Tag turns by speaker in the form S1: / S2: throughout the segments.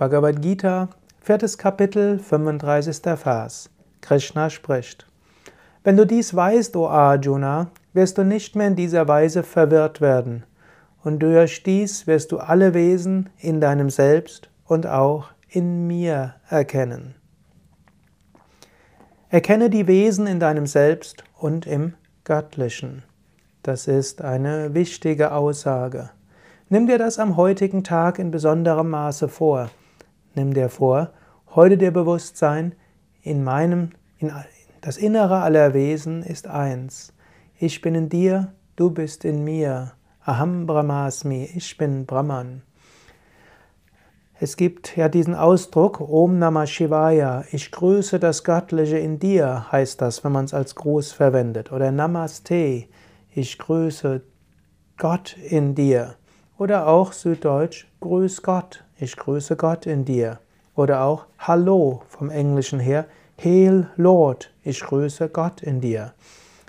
S1: Bhagavad Gita, viertes Kapitel, 35. Vers. Krishna spricht. Wenn du dies weißt, o Arjuna, wirst du nicht mehr in dieser Weise verwirrt werden, und durch dies wirst du alle Wesen in deinem Selbst und auch in mir erkennen. Erkenne die Wesen in deinem Selbst und im Göttlichen. Das ist eine wichtige Aussage. Nimm dir das am heutigen Tag in besonderem Maße vor. Nimm dir vor, heute dir bewusst sein, in meinem, in, das Innere aller Wesen ist eins. Ich bin in dir, du bist in mir. Aham Brahmasmi, ich bin Brahman. Es gibt ja diesen Ausdruck Om Namah Shivaya, ich grüße das Göttliche in dir, heißt das, wenn man es als Gruß verwendet. Oder Namaste, ich grüße Gott in dir. Oder auch Süddeutsch, Grüß Gott, ich grüße Gott in dir. Oder auch Hallo vom Englischen her, Hail Lord, ich grüße Gott in dir.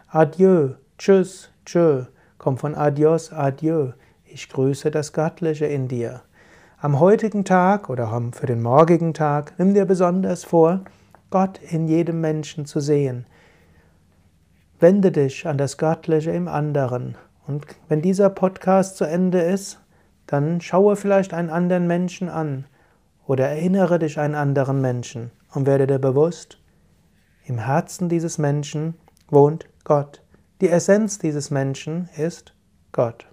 S1: Adieu, Tschüss, Tschö, kommt von Adios, Adieu, ich grüße das Göttliche in dir. Am heutigen Tag oder für den morgigen Tag nimm dir besonders vor, Gott in jedem Menschen zu sehen. Wende dich an das Göttliche im anderen. Und wenn dieser Podcast zu Ende ist, dann schaue vielleicht einen anderen Menschen an oder erinnere dich einen anderen Menschen und werde dir bewusst, im Herzen dieses Menschen wohnt Gott. Die Essenz dieses Menschen ist Gott.